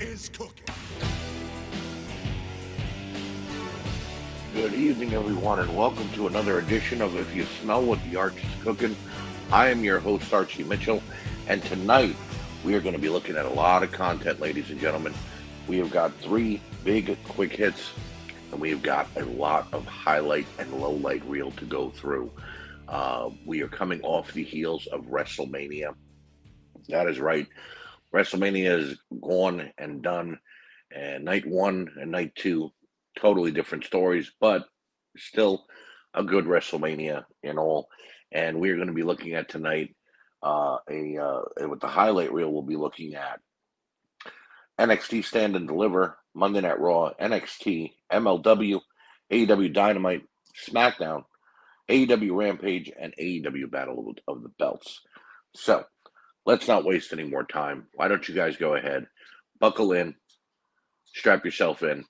is cooking. Good evening, everyone, and welcome to another edition of If You Smell What the Arch is Cooking. I am your host, Archie Mitchell, and tonight we are going to be looking at a lot of content, ladies and gentlemen. We have got three big quick hits, and we have got a lot of highlight and low light reel to go through. Uh, we are coming off the heels of WrestleMania. That is right. WrestleMania is gone and done, and night one and night two, totally different stories, but still a good WrestleMania in all. And we're going to be looking at tonight uh, a uh, with the highlight reel. We'll be looking at NXT Stand and Deliver, Monday Night Raw, NXT, MLW, AEW Dynamite, SmackDown, AEW Rampage, and AEW Battle of the Belts. So let's not waste any more time. Why don't you guys go ahead, buckle in, strap yourself in,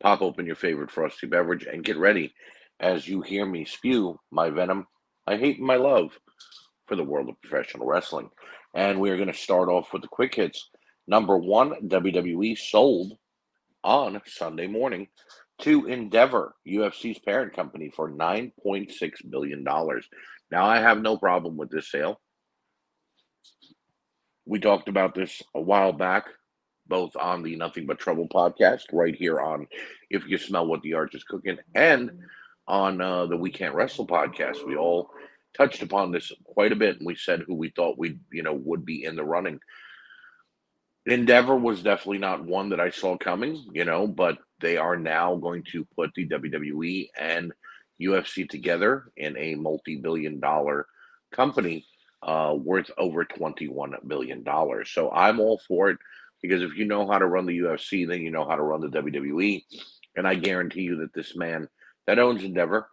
pop open your favorite frosty beverage, and get ready as you hear me spew my venom, my hate, and my love for the world of professional wrestling. And we are going to start off with the quick hits. Number one, WWE sold on Sunday morning to Endeavor, UFC's parent company, for $9.6 billion. Now, I have no problem with this sale. We talked about this a while back, both on the Nothing But Trouble podcast, right here on If You Smell What the Arch is Cooking, and on uh, the We Can't Wrestle podcast. We all touched upon this quite a bit, and we said who we thought we, you know, would be in the running. Endeavor was definitely not one that I saw coming, you know, but they are now going to put the WWE and UFC together in a multi-billion dollar company uh, worth over $21 billion. So I'm all for it because if you know how to run the UFC, then you know how to run the WWE. And I guarantee you that this man that owns Endeavor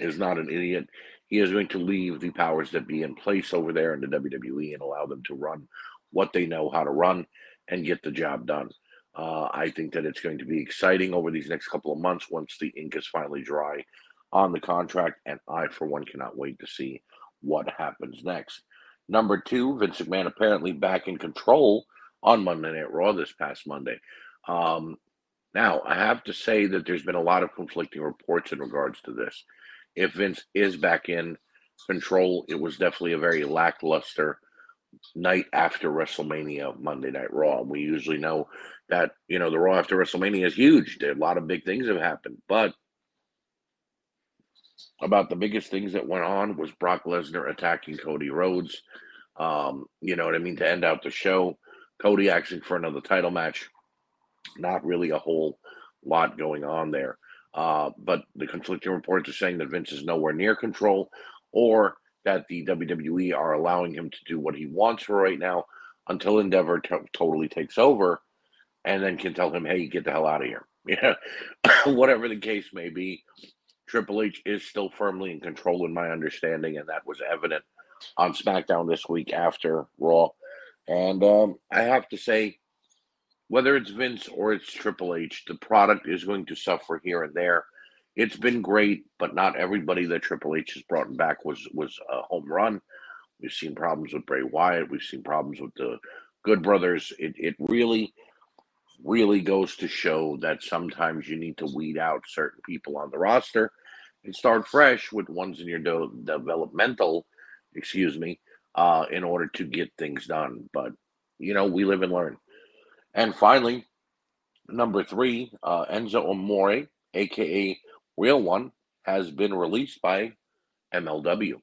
is not an idiot. He is going to leave the powers that be in place over there in the WWE and allow them to run what they know how to run and get the job done. Uh, I think that it's going to be exciting over these next couple of months once the ink is finally dry on the contract. And I, for one, cannot wait to see what happens next. Number two, Vince McMahon apparently back in control on Monday Night Raw this past Monday. Um, now, I have to say that there's been a lot of conflicting reports in regards to this. If Vince is back in control, it was definitely a very lackluster night after WrestleMania Monday Night Raw. We usually know that, you know, the Raw after WrestleMania is huge. A lot of big things have happened. But about the biggest things that went on was Brock Lesnar attacking Cody Rhodes. Um, you know what I mean? To end out the show, Cody asking for another title match. Not really a whole lot going on there. Uh, but the conflicting reports are saying that Vince is nowhere near control or that the WWE are allowing him to do what he wants for right now until Endeavor t- totally takes over and then can tell him, hey, get the hell out of here. Yeah, whatever the case may be, Triple H is still firmly in control, in my understanding, and that was evident on SmackDown this week after Raw. And um, I have to say, whether it's Vince or it's Triple H, the product is going to suffer here and there it's been great, but not everybody that Triple H has brought back was was a home run. We've seen problems with Bray Wyatt. We've seen problems with the Good Brothers. It it really, really goes to show that sometimes you need to weed out certain people on the roster and start fresh with ones in your de- developmental, excuse me, uh, in order to get things done. But you know, we live and learn. And finally, number three, uh, Enzo Amore, aka Real One has been released by MLW.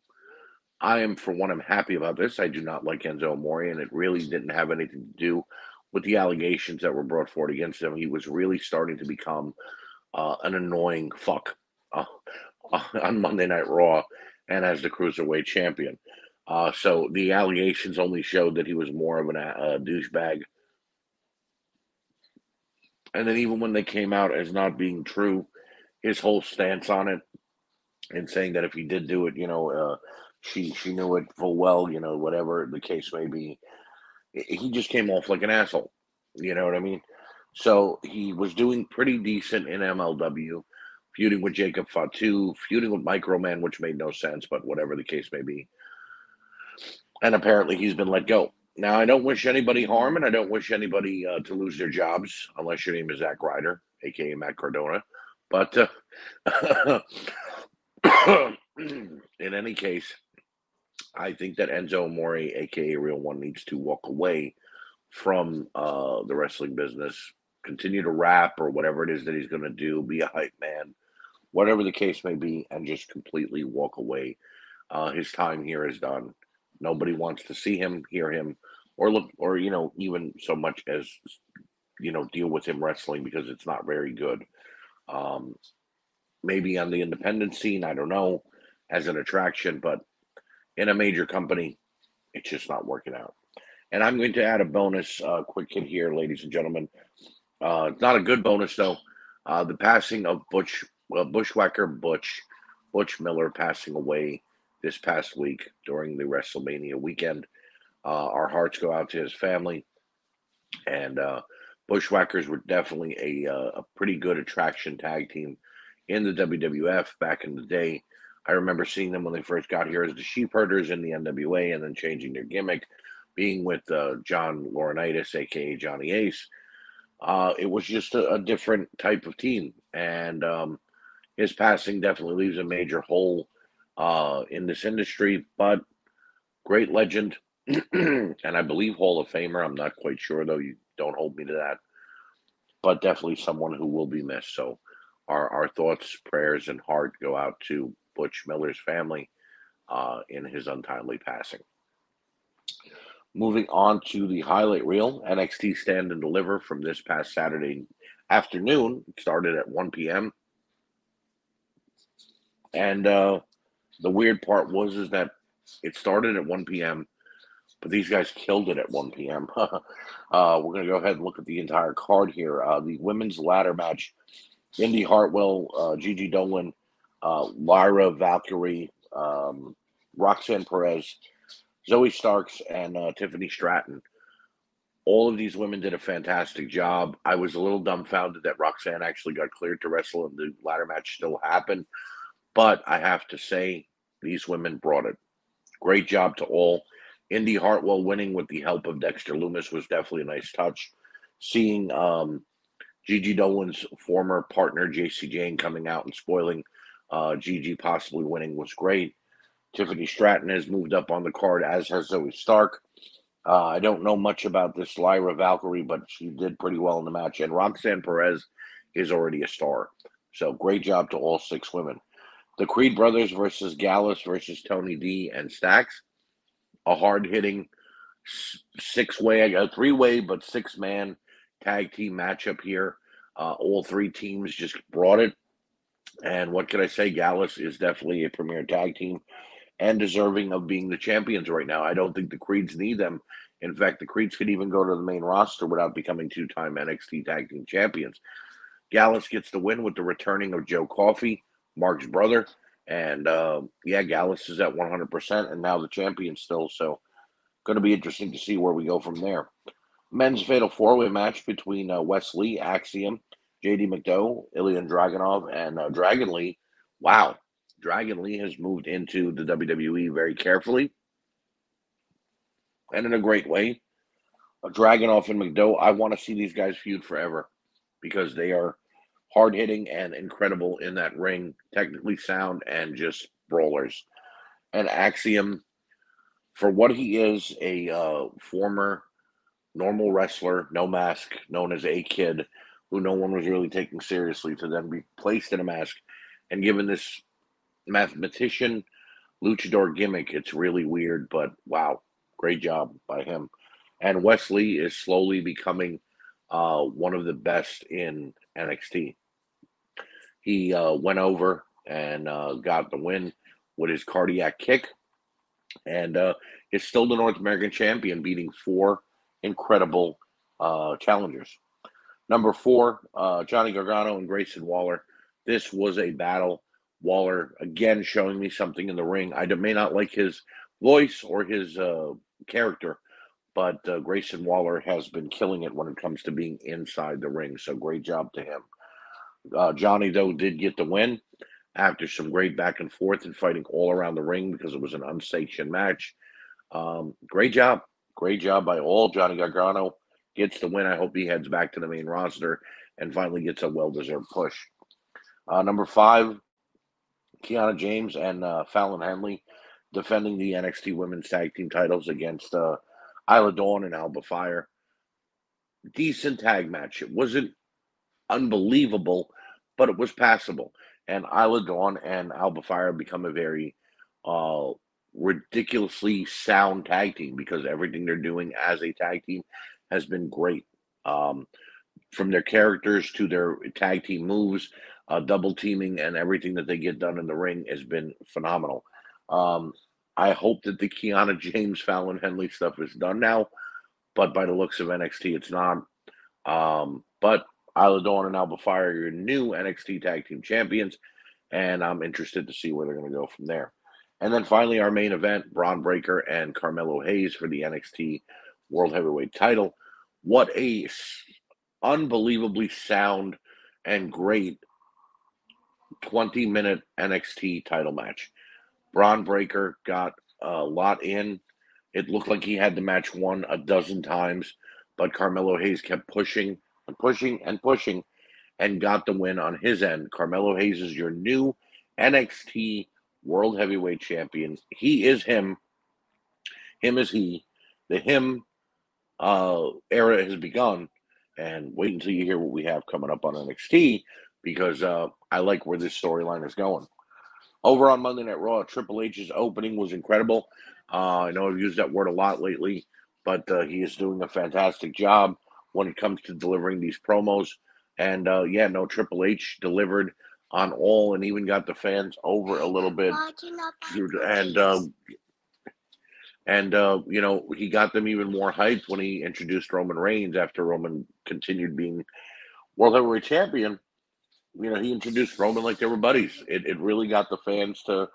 I am, for one, I'm happy about this. I do not like Enzo Amore, and it really didn't have anything to do with the allegations that were brought forward against him. He was really starting to become uh, an annoying fuck uh, uh, on Monday Night Raw and as the cruiserweight champion. Uh, so the allegations only showed that he was more of an, a uh, douchebag. And then even when they came out as not being true, his whole stance on it and saying that if he did do it, you know, uh, she she knew it full well, you know, whatever the case may be. He just came off like an asshole. You know what I mean? So he was doing pretty decent in MLW, feuding with Jacob Fatu, feuding with Microman, which made no sense, but whatever the case may be. And apparently he's been let go. now, I don't wish anybody harm, and I don't wish anybody uh, to lose their jobs, unless your name is Zack Ryder, aka Matt Cardona. But uh, in any case, I think that Enzo Amore, aka Real One, needs to walk away from uh, the wrestling business, continue to rap or whatever it is that he's going to do, be a hype man, whatever the case may be, and just completely walk away. Uh, his time here is done. Nobody wants to see him, hear him, or look, or you know, even so much as you know, deal with him wrestling because it's not very good. Um, maybe on the independent scene, I don't know, as an attraction, but in a major company, it's just not working out. And I'm going to add a bonus, uh, quick hit here, ladies and gentlemen. Uh, not a good bonus though. Uh, the passing of Butch, well, Bushwhacker Butch, Butch Miller passing away this past week during the WrestleMania weekend. Uh, our hearts go out to his family, and uh, Bushwhackers were definitely a uh, a pretty good attraction tag team in the WWF back in the day. I remember seeing them when they first got here as the Sheep Herders in the NWA, and then changing their gimmick, being with uh, John Laurinaitis, aka Johnny Ace. Uh, it was just a, a, different type of team, and um, his passing definitely leaves a major hole uh, in this industry. But great legend, and I believe Hall of Famer. I'm not quite sure though. You don't hold me to that, but definitely someone who will be missed. So our our thoughts, prayers, and heart go out to Butch Miller's family uh, in his untimely passing. Moving on to the highlight reel, NXT Stand and Deliver from this past Saturday afternoon. It started at 1 p.m. And uh, the weird part was is that it started at 1 p.m., but these guys killed it at 1 p.m. uh, we're going to go ahead and look at the entire card here. Uh, the women's ladder match Indi Hartwell, uh, Gigi Dolan, uh, Lyra Valkyria, um, Roxanne Perez, Zoey Starks, and uh, Tiffany Stratton. All of these women did a fantastic job. I was a little dumbfounded that Roxanne actually got cleared to wrestle and the ladder match still happened. But I have to say, these women brought it. Great job to all. Indi Hartwell winning with the help of Dexter Lumis was definitely a nice touch. Seeing um, Gigi Dolan's former partner, Jacy Jayne, coming out and spoiling uh, Gigi possibly winning was great. Tiffany Stratton has moved up on the card, as has Zoey Stark. Uh, I don't know much about this Lyra Valkyria, but she did pretty well in the match. And Roxanne Perez is already a star. So great job to all six women. The Creed brothers versus Gallus versus Tony D and Stacks. A hard hitting six way, a three way, but six man tag team matchup here. Uh, all three teams just brought it. And what can I say? Gallus is definitely a premier tag team and deserving of being the champions right now. I don't think the Creeds need them. In fact, the Creeds could even go to the main roster without becoming two time NXT tag team champions. Gallus gets the win with the returning of Joe Coffey, Mark's brother. And uh, yeah, Gallus is at 100% and now the champion still. So, going to be interesting to see where we go from there. Men's fatal four way match between uh, Wes Lee, Axiom, JD McDowell, Ilya Dragunov, and uh, Dragon Lee. Wow. Dragon Lee has moved into the WWE very carefully and in a great way. Uh, Dragunov and McDowell, I want to see these guys feud forever because they are hard hitting and incredible in that ring, technically sound and just brawlers. And Axiom, for what he is, a uh, former normal wrestler, no mask, known as a kid, who no one was really taking seriously, to then be placed in a mask and given this mathematician luchador gimmick. It's really weird, but wow, great job by him. And Wes Lee is slowly becoming uh, one of the best in NXT. He uh, went over and uh, got the win with his cardiac kick, and uh, is still the North American champion, beating four incredible uh, challengers. Number four, uh, Johnny Gargano and Grayson Waller. This was a battle. Waller again showing me something in the ring. I may not like his voice or his uh, character, but uh, Grayson Waller has been killing it when it comes to being inside the ring. So great job to him. Uh, Johnny though did get the win after some great back and forth and fighting all around the ring because it was an unsanctioned match. Um, great job, Great job by all. Johnny Gargano gets the win. I hope he heads back to the main roster and finally gets a well deserved push. Uh, number five, Kiana James and uh, Fallon Henley defending the NXT Women's Tag Team titles against uh, Isla Dawn and Alba Fire. Decent tag match. It wasn't unbelievable, but it was passable. And Isla Dawn and Alba Fire become a very uh, ridiculously sound tag team because everything they're doing as a tag team has been great. Um, from their characters to their tag team moves, uh, double teaming, and everything that they get done in the ring has been phenomenal. Um, I hope that the Kiana James Fallon Henley stuff is done now, but by the looks of NXT, it's not. Um, but Isla Dawn and Alba Fire are your new NXT Tag Team Champions, and I'm interested to see where they're going to go from there. And then finally, our main event Bron Breakker and Carmelo Hayes for the NXT World Heavyweight title. What a unbelievably sound and great 20 minute NXT title match. Bron Breakker got a lot in. It looked like he had the match won a dozen times, but Carmelo Hayes kept pushing and pushing and pushing and got the win on his end. Carmelo Hayes is your new NXT World Heavyweight Champion. He is him. Him is he. The him uh, era has begun. And wait until you hear what we have coming up on NXT because uh, I like where this storyline is going. Over on Monday Night Raw, Triple H's opening was incredible. Uh, I know I've used that word a lot lately, but uh, he is doing a fantastic job when it comes to delivering these promos. And uh, yeah, no, Triple H delivered on all and even got the fans over a little bit. And uh, and uh, you know he got them even more hyped when he introduced Roman Reigns after Roman continued being World Heavyweight Champion you know, he introduced Roman like they were buddies. It, it really got the fans to,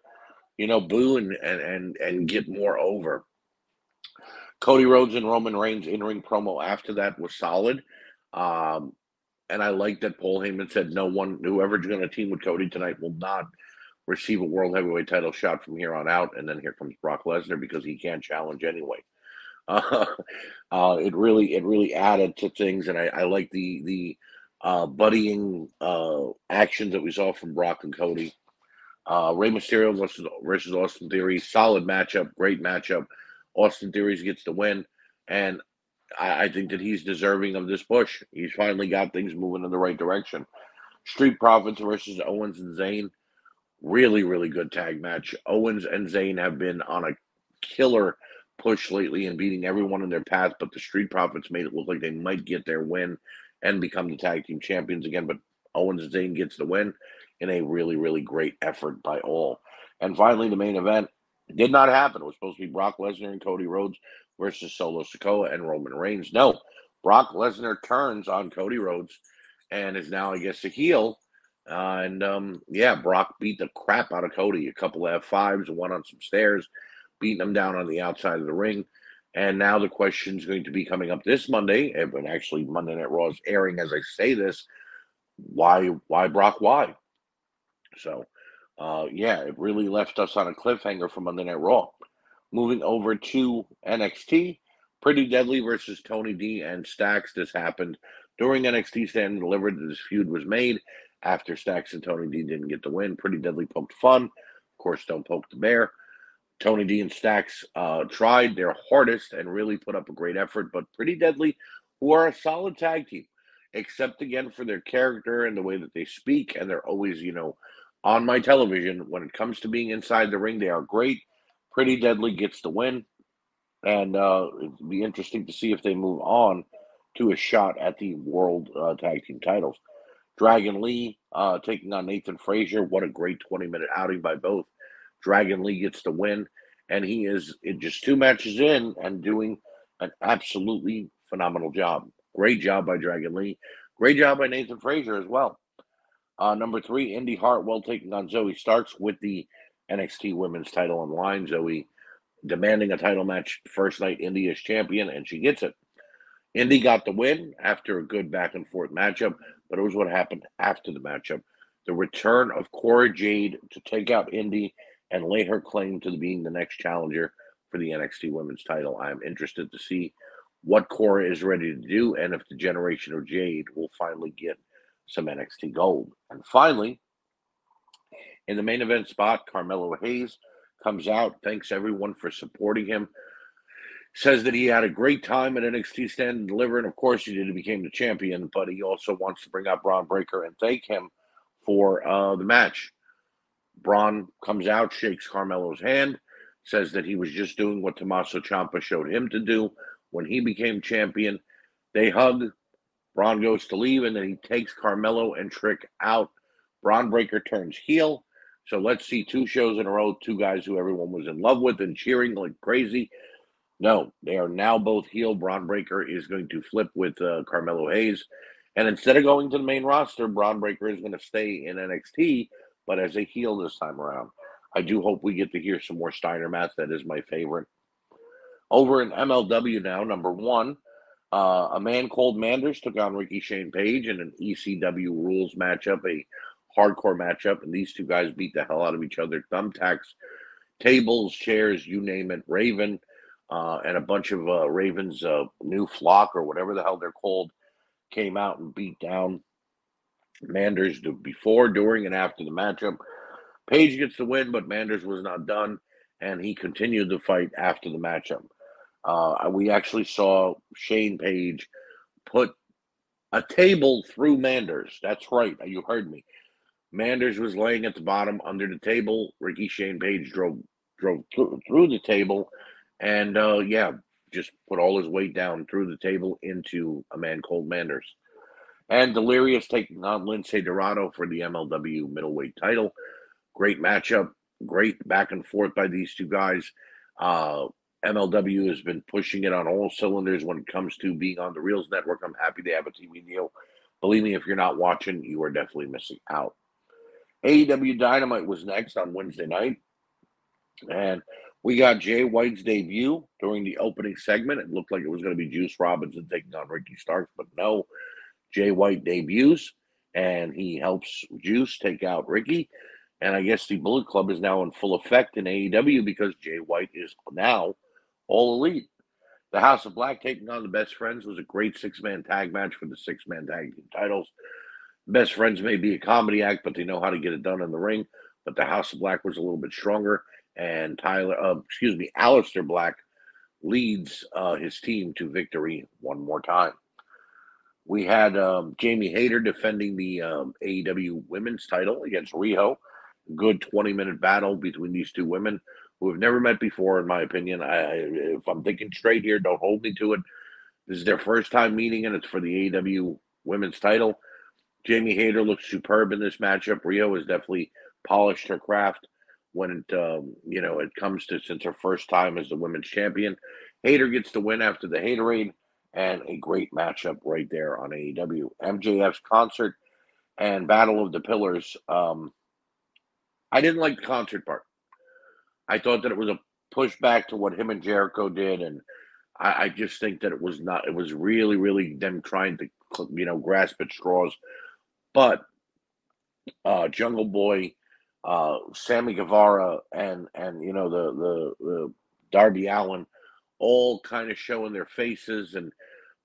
you know, boo and, and, and, and get more over. Cody Rhodes and Roman Reigns in ring promo after that was solid. Um, and I like that Paul Heyman said no one, whoever's going to team with Cody tonight will not receive a world heavyweight title shot from here on out. And then here comes Brock Lesnar because he can't challenge anyway. Uh, uh, it really, it really added to things, and I, I like the the uh, buddying uh, actions that we saw from Brock and Cody. Uh, Rey Mysterio versus, versus Austin Theory, solid matchup, great matchup. Austin Theory gets the win, and I, I, think that he's deserving of this push. He's finally got things moving in the right direction. Street Profits versus Owens and Zayn, really, really good tag match. Owens and Zayn have been on a killer push lately and beating everyone in their path, but the Street Profits made it look like they might get their win and become the tag team champions again. But Owens and Zayn gets the win in a really, really great effort by all. And finally, the main event did not happen. It was supposed to be Brock Lesnar and Cody Rhodes versus Solo Sikoa and Roman Reigns. No, Brock Lesnar turns on Cody Rhodes and is now, I guess, a heel. Uh, and um, yeah, Brock beat the crap out of Cody. A couple of F5s, one on some stairs, beating him down on the outside of the ring. And now the question is going to be coming up this Monday, and actually Monday Night Raw is airing as I say this. Why, why Brock? Why? So, uh, yeah, it really left us on a cliffhanger for Monday Night Raw. Moving over to NXT, Pretty Deadly versus Tony D and Stacks. This happened during NXT Stand and Delivered. This feud was made after Stacks and Tony D didn't get the win. Pretty Deadly poked fun. Of course, don't poke the bear. Tony D and Stacks uh, tried their hardest and really put up a great effort, but Pretty Deadly, who are a solid tag team, except again for their character and the way that they speak, and they're always, you know, on my television. When it comes to being inside the ring, they are great. Pretty Deadly gets the win, and uh, it'd be interesting to see if they move on to a shot at the World uh, Tag Team titles. Dragon Lee uh, taking on Nathan Frazer. What a great 20 minute outing by both. Dragon Lee gets the win, and he is just two matches in and doing an absolutely phenomenal job. Great job by Dragon Lee. Great job by Nathan Frazer as well. Uh, number three, Indi Hartwell taking on Zoey Starks with the NXT Women's title on line. Zoey demanding a title match first night. Indi is champion, and she gets it. Indi got the win after a good back and forth matchup, but it was what happened after the matchup. The return of Cora Jade to take out Indi and lay her claim to being the next challenger for the NXT Women's title. I'm interested to see what Cora is ready to do and if the Generation of Jade will finally get some NXT gold. And finally, in the main event spot, Carmelo Hayes comes out, thanks everyone for supporting him. Says that he had a great time at NXT Stand and Deliver, and of course he did. He became the champion, but he also wants to bring out Bron Breakker and thank him for uh, the match. Bron comes out, shakes Carmelo's hand, says that he was just doing what Tommaso Ciampa showed him to do when he became champion. They hug. Bron goes to leave, and then he takes Carmelo and Trick out. Bron Breakker turns heel. So let's see two shows in a row, two guys who everyone was in love with and cheering like crazy. No, they are now both heel. Bron Breakker is going to flip with uh, Carmelo Hayes. And instead of going to the main roster, Bron Breakker is going to stay in NXT, but as a heel this time around. I do hope we get to hear some more Steiner match. That is my favorite. Over in MLW now, number one, uh, a man called Manders took on Ricky Shane Page in an ECW rules matchup, a hardcore matchup, and these two guys beat the hell out of each other. Thumbtacks, tables, chairs, you name it. Raven uh, and a bunch of uh, Ravens' uh, new flock or whatever the hell they're called came out and beat down Manders before, during, and after the matchup. Page gets the win, but Manders was not done, and he continued the fight after the matchup. Uh, we actually saw Shane Page put a table through Manders. That's right. You heard me. Manders was laying at the bottom under the table. Ricky Shane Page drove drove through, through the table, and uh, yeah, just put all his weight down through the table into a man called Manders. And Delirious taking on Lince Dorado for the MLW middleweight title. Great matchup, great back and forth by these two guys. Uh, MLW has been pushing it on all cylinders when it comes to being on the Reelz Network. I'm happy they have a TV deal. Believe me, if you're not watching, you are definitely missing out. AEW Dynamite was next on Wednesday night. And we got Jay White's debut during the opening segment. It looked like it was going to be Juice Robinson taking on Ricky Starks, but no. Jay White debuts and he helps Juice take out Ricky. And I guess the Bullet Club is now in full effect in AEW because Jay White is now all elite. The House of Black taking on the Best Friends was a great six man tag match for the six man tag team titles. Best Friends may be a comedy act, but they know how to get it done in the ring. But the House of Black was a little bit stronger and Tyler, uh, excuse me, Aleister Black leads uh, his team to victory one more time. We had um, Jamie Hayter defending the um, AEW women's title against Riho. Good 20 minute battle between these two women who have never met before, in my opinion. I, if I'm thinking straight here, don't hold me to it. This is their first time meeting, and it's for the AEW women's title. Jamie Hayter looks superb in this matchup. Riho has definitely polished her craft when it um, you know it comes to since her first time as the women's champion. Hayter gets the win after the Hayterade and a great matchup right there on AEW. MJF's concert and Battle of the Pillars. Um, I didn't like the concert part. I thought that it was a pushback to what him and Jericho did, and I, I just think that it was not. It was really, really them trying to you know grasp at straws. But uh, Jungle Boy uh, Sammy Guevara and and you know the the, the Darby Allin all kind of showing their faces and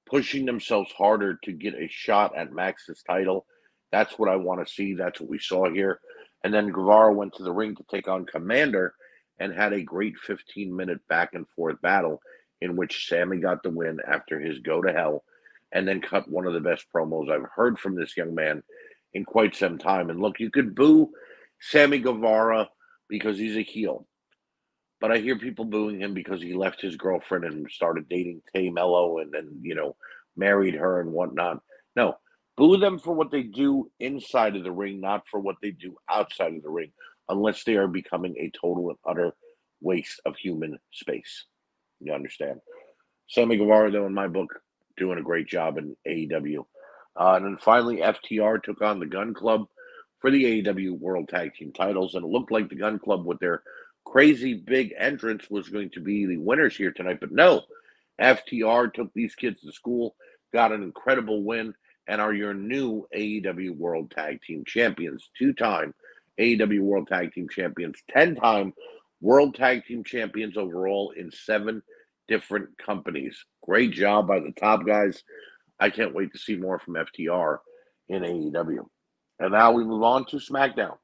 pushing themselves harder to get a shot at Max's title. That's what I want to see. That's what we saw here. And then Guevara went to the ring to take on Komander and had a great 15 minute back and forth battle in which Sammy got the win after his go to hell and then cut one of the best promos I've heard from this young man in quite some time. And look, you could boo Sammy Guevara because he's a heel. But I hear people booing him because he left his girlfriend and started dating Tay Melo and then, you know, married her and whatnot. No, boo them for what they do inside of the ring, not for what they do outside of the ring, unless they are becoming a total and utter waste of human space. You understand? Sammy Guevara, though, in my book, doing a great job in AEW. Uh, and then finally, FTR took on the Gunn Club for the AEW World Tag Team titles, and it looked like the Gunn Club with their crazy big entrance was going to be the winners here tonight. But no, FTR took these kids to school, got an incredible win, and are your new AEW World Tag Team champions, two time AEW World Tag Team champions, 10 time World Tag Team Champions overall in seven different companies. Great job by the top guys. I can't wait to see more from FTR in AEW. And now we move on to SmackDown.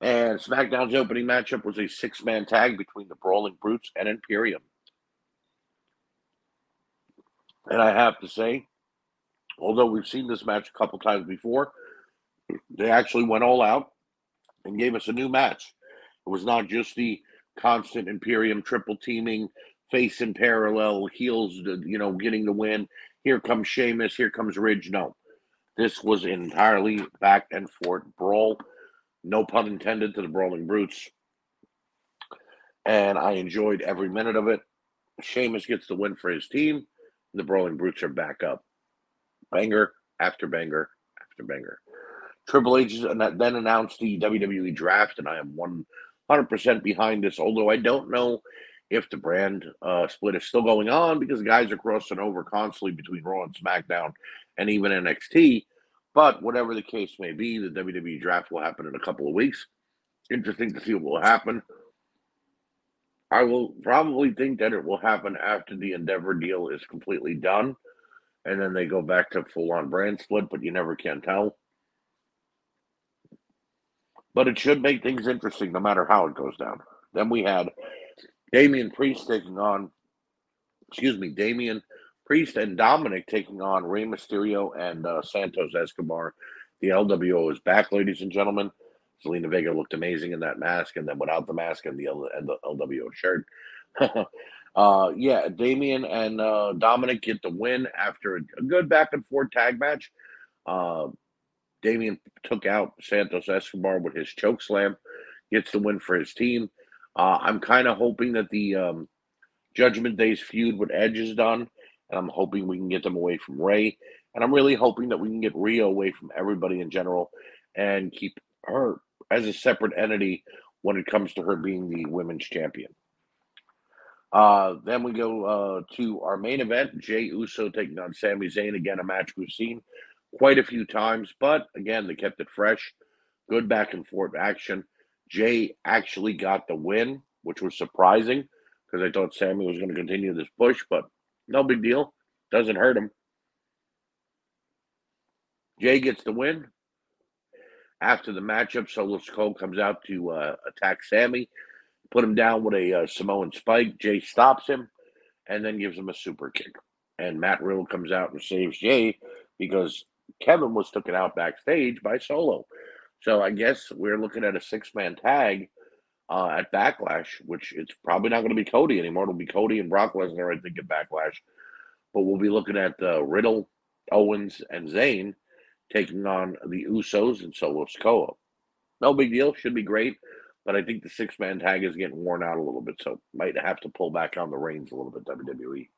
And SmackDown's opening matchup was a six man tag between the Brawling Brutes and Imperium. And I have to say, although we've seen this match a couple times before, they actually went all out and gave us a new match. It was not just the constant Imperium triple teaming, face in parallel, heels, you know, getting the win. Here comes Sheamus, here comes Ridge. No, this was entirely back and forth brawl. No pun intended to the Brawling Brutes. And I enjoyed every minute of it. Sheamus gets the win for his team. The Brawling Brutes are back up. Banger after banger after banger. Triple H then announced the WWE draft, and I am 100% behind this, although I don't know if the brand uh, split is still going on because guys are crossing over constantly between Raw and SmackDown and even NXT. But whatever the case may be, the WWE draft will happen in a couple of weeks. Interesting to see what will happen. I will probably think that it will happen after the Endeavor deal is completely done. And then they go back to full on brand split, but you never can tell. But it should make things interesting no matter how it goes down. Then we had Damian Priest taking on, excuse me, Damian Priest and Dominic taking on Rey Mysterio and uh, Santos Escobar. The LWO is back, ladies and gentlemen. Zelina Vega looked amazing in that mask, and then without the mask and the, L- and the LWO shirt. uh, yeah, Damian and uh, Dominic get the win after a, good back and forth tag match. Uh, Damian took out Santos Escobar with his choke slam, gets the win for his team. Uh, I'm kind of hoping that the um, Judgment Day's feud with Edge is done and I'm hoping we can get them away from Ray, And I'm really hoping that we can get Rhea away from everybody in general and keep her as a separate entity when it comes to her being the women's champion. Uh, then we go uh, to our main event Jay Uso taking on Sami Zayn. Again, a match we've seen quite a few times, but again, they kept it fresh. Good back and forth action. Jay actually got the win, which was surprising because I thought Sami was going to continue this push, but no big deal. Doesn't hurt him. Jay gets the win. After the matchup, Solo Sikoa comes out to uh, attack Sami, put him down with a uh, Samoan spike. Jay stops him and then gives him a super kick. And Matt Riddle comes out and saves Jay because Kevin was taken out backstage by Solo. So I guess we're looking at a six man tag uh, at Backlash, which it's probably not going to be Cody anymore. It'll be Cody and Brock Lesnar, I think, at Backlash. But we'll be looking at uh, Riddle, Owens, and Zayn taking on the Usos and Solo Sikoa. No big deal. Should be great. But I think the six man tag is getting worn out a little bit, so might have to pull back on the reins a little bit, WWE.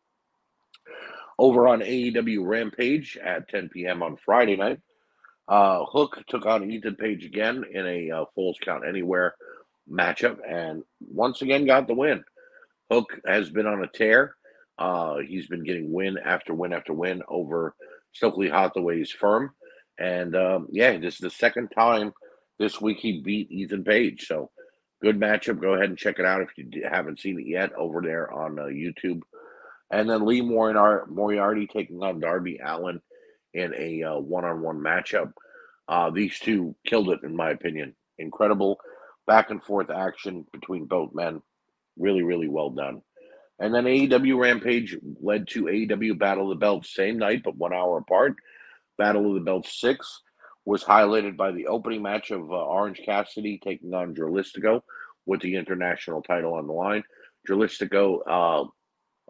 Over on AEW Rampage at 10 p.m. on Friday night, uh, Hook took on Ethan Page again in a uh, Falls Count Anywhere matchup and once again got the win. Hook has been on a tear. Uh, he's been getting win after win after win over Stokely Hathaway's firm. And um, yeah, this is the second time this week he beat Ethan Page. So good matchup. Go ahead and check it out if you haven't seen it yet over there on uh, YouTube. And then Lee Moriarty taking on Darby Allin in a uh, one-on-one matchup. Uh, these two killed it, in my opinion. Incredible back and forth action between both men. Really, really well done. And then AEW Rampage led to AEW Battle of the Belts same night, but one hour apart. Battle of the Belts 6 was highlighted by the opening match of uh, Orange Cassidy taking on Dralistico with the international title on the line. Dralistico, uh,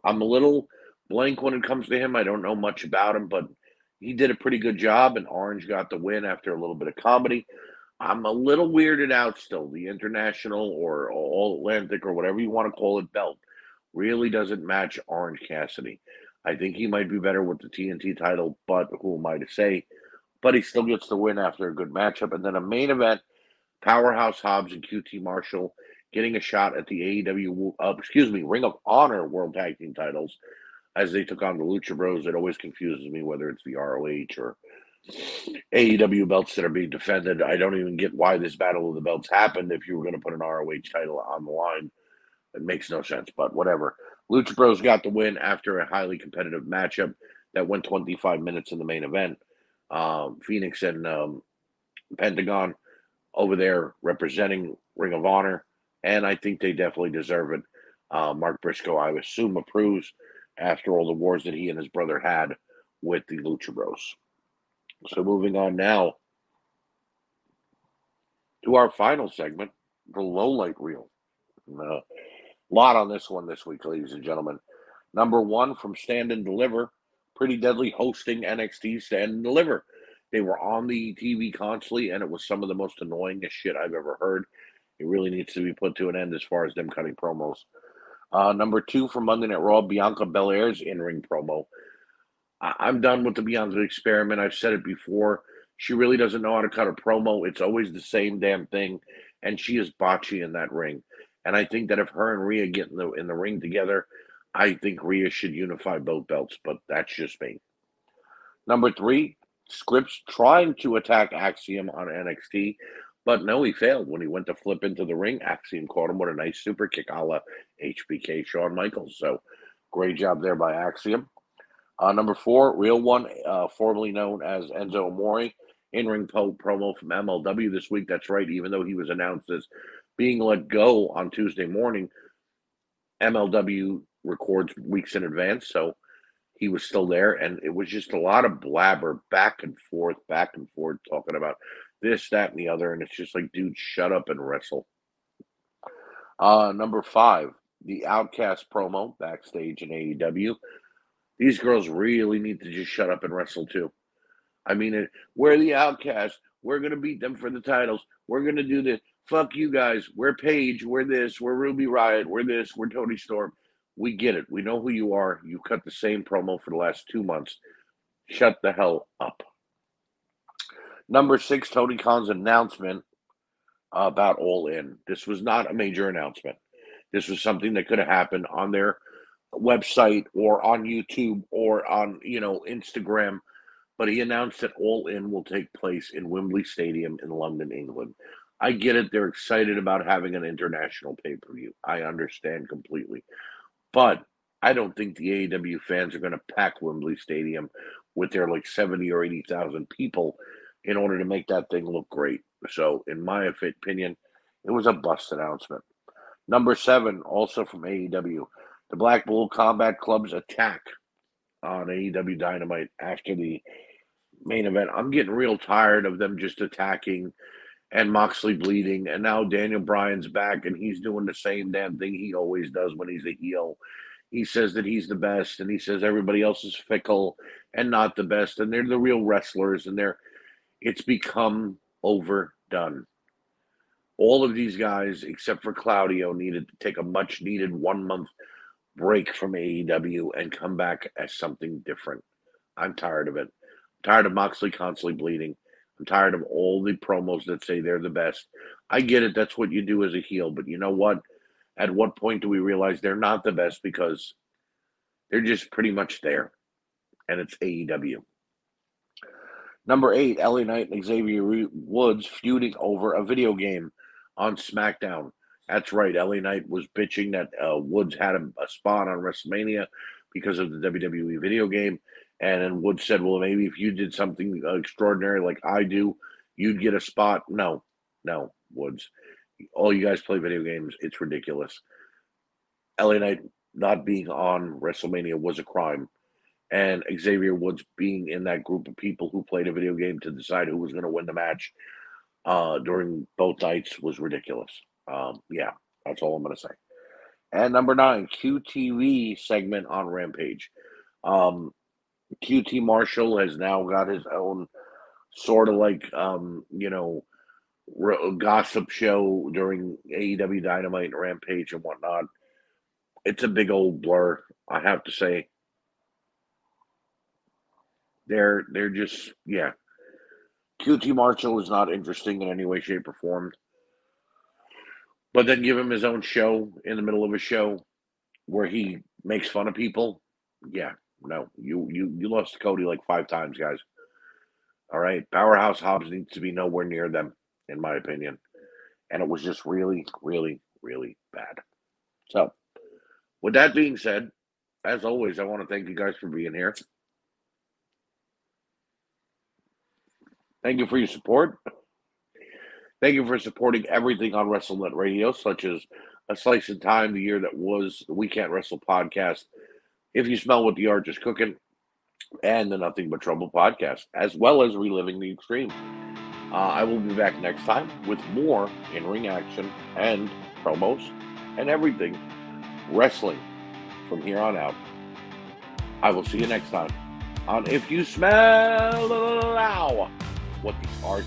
I'm a little blank when it comes to him. I don't know much about him, but he did a pretty good job, and Orange got the win after a little bit of comedy. I'm a little weirded out still. The international or all Atlantic or whatever you want to call it belt really doesn't match Orange Cassidy. I think he might be better with the TNT title, but who am I to say? But he still gets the win after a good matchup. And then a main event Powerhouse Hobbs and QT Marshall getting a shot at the AEW, uh, excuse me, Ring of Honor World Tag Team titles as they took on the Lucha Bros. It always confuses me whether it's the ROH or AEW belts that are being defended. I don't even get why this battle of the belts happened if you were going to put an ROH title on the line. It makes no sense, but whatever. Lucha Bros got the win after a highly competitive matchup that went 25 minutes in the main event. Um, Phoenix and um, Pentagon over there representing Ring of Honor, and I think they definitely deserve it. Uh, Mark Briscoe, I assume, approves after all the wars that he and his brother had with the Lucha Bros. So moving on now to our final segment, the low light reel. Uh, lot on this one this week, ladies and gentlemen. Number one from Stand and Deliver, Pretty Deadly hosting NXT Stand and Deliver. They were on the TV constantly, and it was some of the most annoyingest shit I've ever heard. It really needs to be put to an end as far as them cutting promos. Uh, number two from Monday Night Raw, Bianca Belair's in ring promo. I- am done with the Bianca experiment. I've said it before. She really doesn't know how to cut a promo. It's always the same damn thing, and she is botchy in that ring. And I think that if her and Rhea get in the in the ring together, I think Rhea should unify both belts. But that's just me. Number three, Scrypts trying to attack Axiom on NXT, but no, he failed when he went to flip into the ring. Axiom caught him with a nice super kick a la HBK Shawn Michaels. So great job there by Axiom. Uh, number four, Real One, uh, formerly known as Enzo Amore, in ring po- promo from MLW this week. That's right, even though he was announced as being let go on Tuesday morning, MLW records weeks in advance. So he was still there. And it was just a lot of blabber back and forth, back and forth, talking about this, that, and the other. And it's just like, dude, shut up and wrestle. Uh, number five, the Outcast promo backstage in AEW. These girls really need to just shut up and wrestle too. I mean, we're the Outcasts. We're gonna beat them for the titles. We're gonna do this. Fuck you guys. We're Paige. We're this. We're Ruby Riott. We're this. We're Toni Storm. We get it. We know who you are. You cut the same promo for the last two months. Shut the hell up. Number six, Tony Khan's announcement about All In. This was not a major announcement. This was something that could have happened on their website or on YouTube or on, you know, Instagram. But he announced that All In will take place in Wembley Stadium in London, England. I get it. They're excited about having an international pay per view. I understand completely. But I don't think the AEW fans are going to pack Wembley Stadium with their like 70 or 80,000 people in order to make that thing look great. So, in my opinion, it was a bust announcement. Number seven, also from AEW, the Blackpool Combat Club's attack on AEW Dynamite after the main event. I'm getting real tired of them just attacking and Moxley bleeding, and now Daniel Bryan's back and he's doing the same damn thing he always does when he's a heel. He says that he's the best, and he says everybody else is fickle and not the best, and they're the real wrestlers, and they're it's become overdone. All of these guys, except for Claudio, needed to take a much needed one month break from AEW and come back as something different. I'm tired of it. I'm tired of Moxley constantly bleeding. I'm tired of all the promos that say they're the best. I get it. That's what you do as a heel. But you know what? At what point do we realize they're not the best because they're just pretty much there? And it's AEW. Number eight, LA Knight and Xavier Woods feuding over a video game on SmackDown. That's right. LA Knight was bitching that uh, Woods had a, a spot on WrestleMania because of the WWE video game. And then Woods said, well, maybe if you did something extraordinary like I do, you'd get a spot. No, no, Woods. All you guys play video games. It's ridiculous. LA Knight not being on WrestleMania was a crime. And Xavier Woods being in that group of people who played a video game to decide who was going to win the match uh, during both nights was ridiculous. Um, yeah, that's all I'm going to say. And number nine, QTV segment on Rampage. Um, QT Marshall has now got his own sort of like um, you know gossip show during AEW Dynamite and Rampage and whatnot. It's a big old blur, I have to say. They're they're just yeah. QT Marshall is not interesting in any way, shape, or form. But then give him his own show in the middle of a show where he makes fun of people. Yeah, no, you you you lost Cody like five times, guys. All right. Powerhouse Hobbs needs to be nowhere near them, in my opinion. And it was just really, really, really bad. So, with that being said, as always, I want to thank you guys for being here. Thank you for your support. Thank you for supporting everything on WrestleNet Radio, such as A Slice of Time, the year that was the We Can't Wrestle podcast. If you smell what the Arch is cooking, and the Nothing But Trouble podcast, as well as Reliving the Extreme. Uh, I will be back next time with more in ring action and promos and everything wrestling from here on out. I will see you next time on If You Smell what the Arch